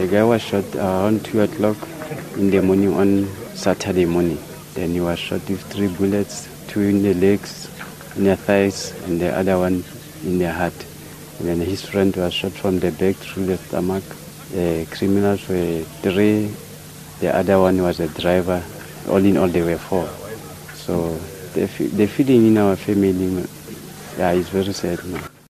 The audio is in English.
The guy was shot uh, around 2 o'clock in the morning on Saturday morning. Then he was shot with three bullets, two in the legs, in the thighs, and the other one in the heart. And then his friend was shot from the back through the stomach. The criminals were three, the other one was a driver. All in all, they were four. So the, the feeling in our family yeah, it's very sad now.